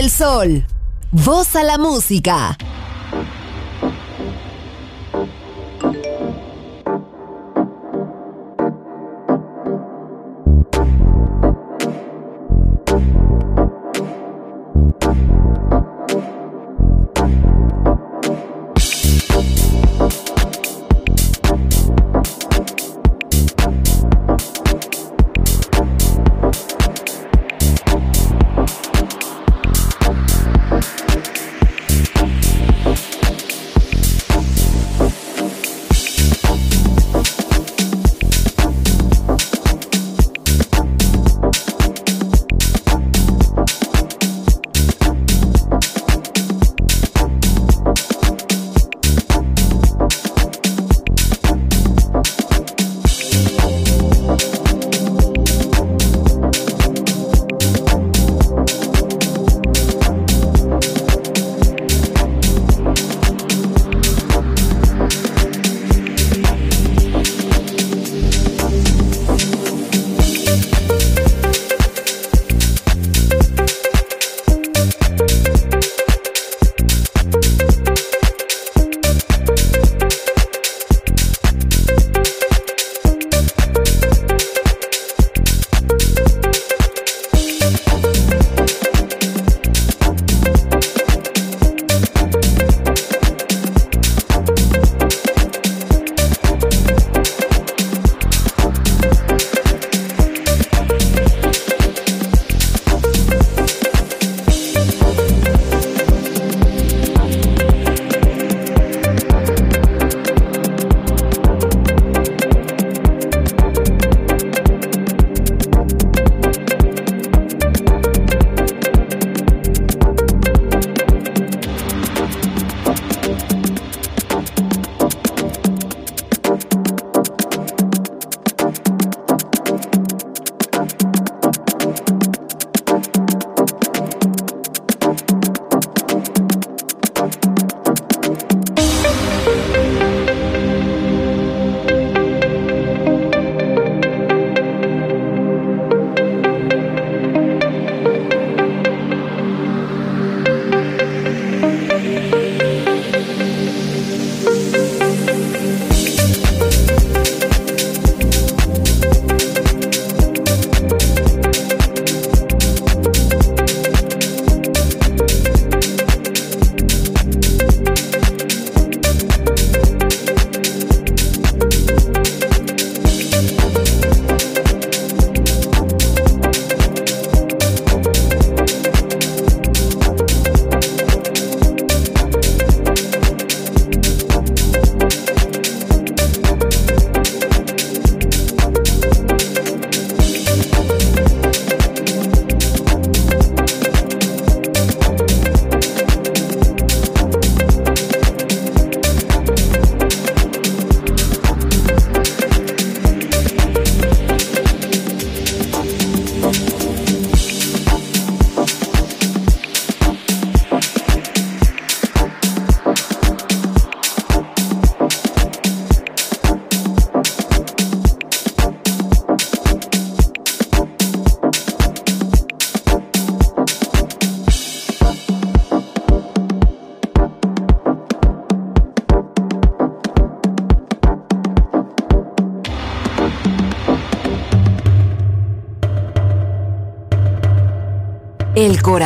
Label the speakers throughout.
Speaker 1: Del Sol. Voz a la música.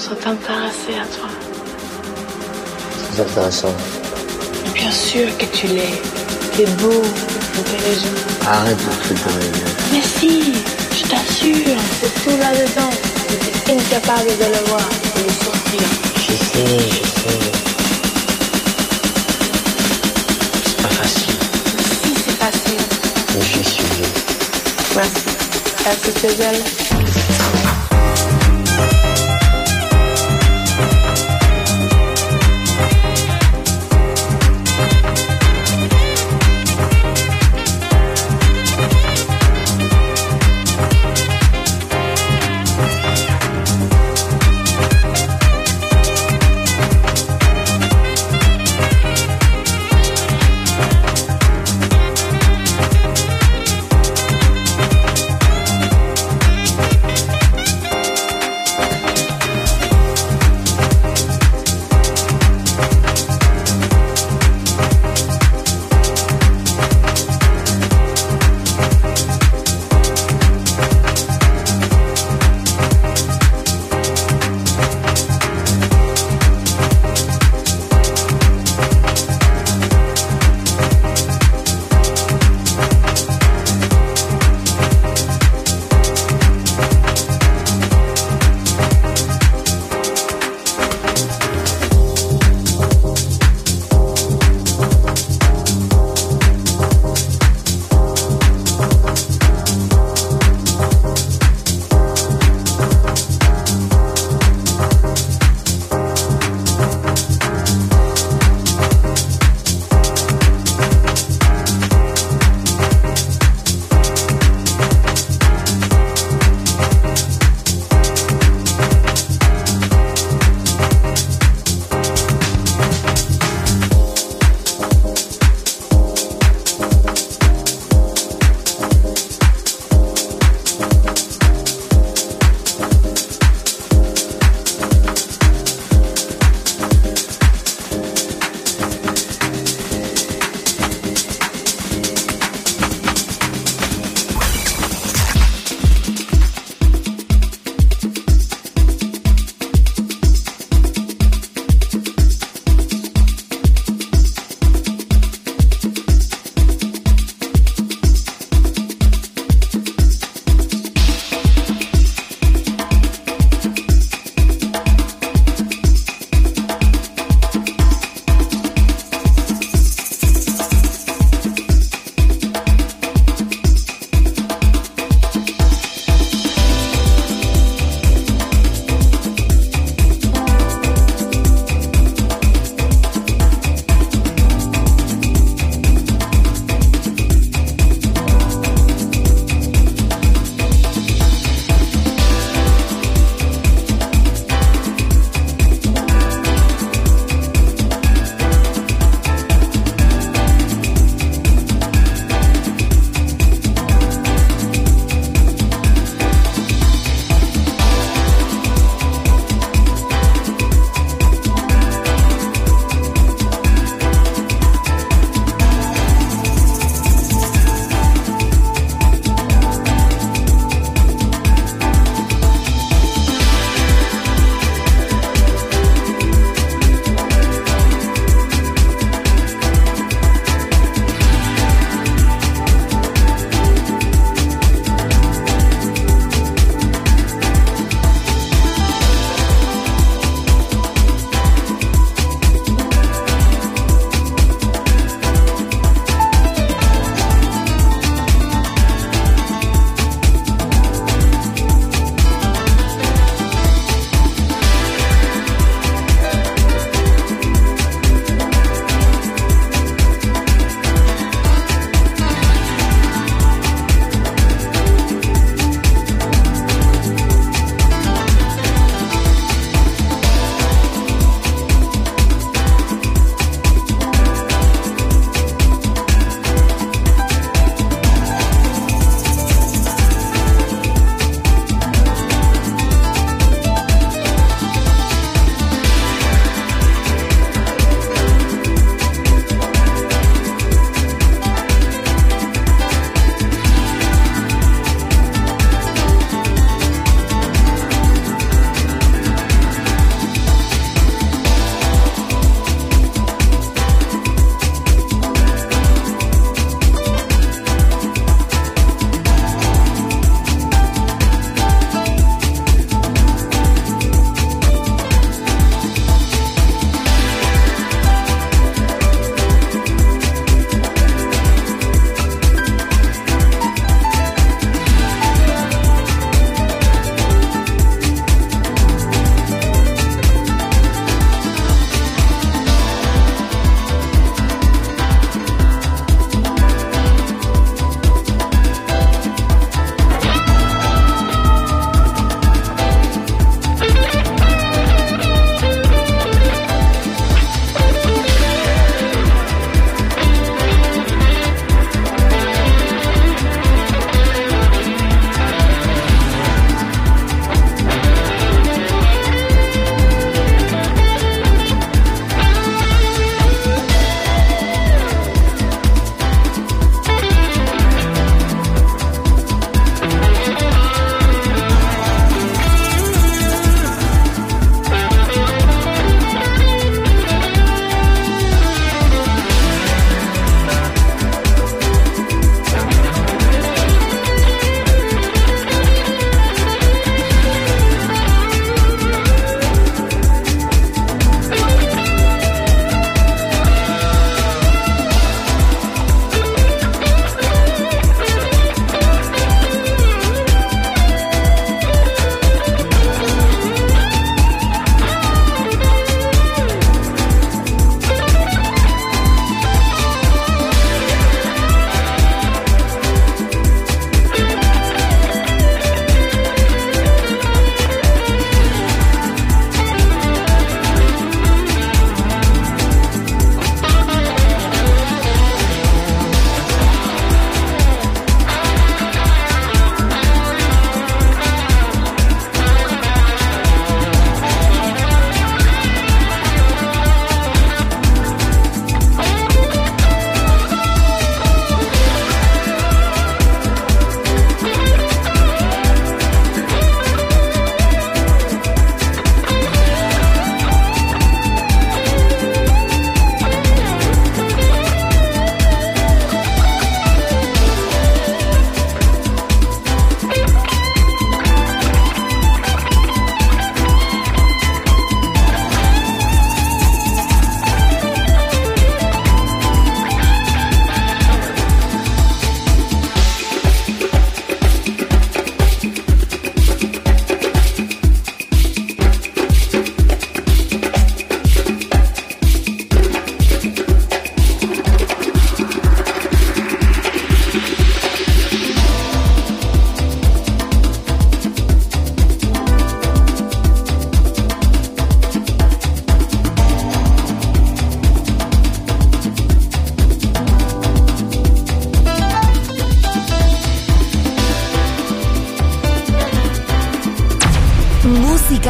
Speaker 2: Tu commences à t'intéresser à toi.
Speaker 3: C'est intéressant.
Speaker 2: Bien sûr que tu l'es. T'es beau, intelligent.
Speaker 3: Arrête de foutre
Speaker 2: Mais si, je t'assure, c'est tout là-dedans. Es incapable de le voir, de le sortir.
Speaker 3: Je sais, je sais. C'est pas facile.
Speaker 2: Si, c'est facile.
Speaker 3: Mais je suis
Speaker 2: Merci. Est-ce que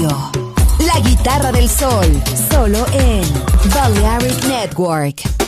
Speaker 1: La guitarra del sol, solo en Balearic Network.